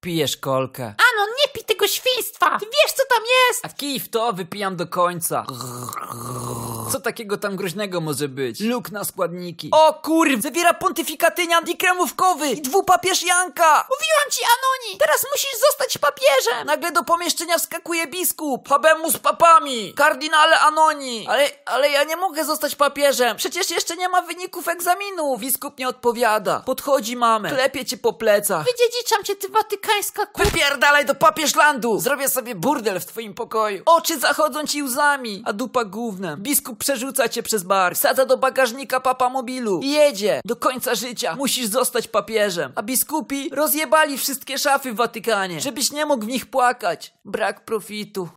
Pijesz kolkę. Ano, nie pij tego świństwa! Ty wiesz, co tam jest! A kij w to wypijam do końca. Co takiego tam groźnego może być? Luk na składniki. O kurw! Zawiera pontyfikatynian antikremówkowy i dwupapież Janka! Mówiłam ci, Anoni! Teraz musisz zostać papieżem! Nagle do pomieszczenia wskakuje biskup. Habemus papami. Kardynale Anoni. Ale, ale ja nie mogę zostać papieżem. Przecież jeszcze nie ma wyników egzaminów. Biskup nie odpowiada. Podchodzi mamę. Klepie cię po plecach. Wydziedziczam cię, ty watykańska ku... Wypierdalaj do papieżlandu! Zrobię sobie burdel w twoim pokoju. Oczy zachodzą ci łzami, a dupa gównem. Biskup przerzuca cię przez bar, sadza do bagażnika papa mobilu i jedzie. Do końca życia musisz zostać papieżem. A biskupi rozjebali wszystkie szafy w Watykanie, żebyś nie mógł w nich płakać. Brak profitu.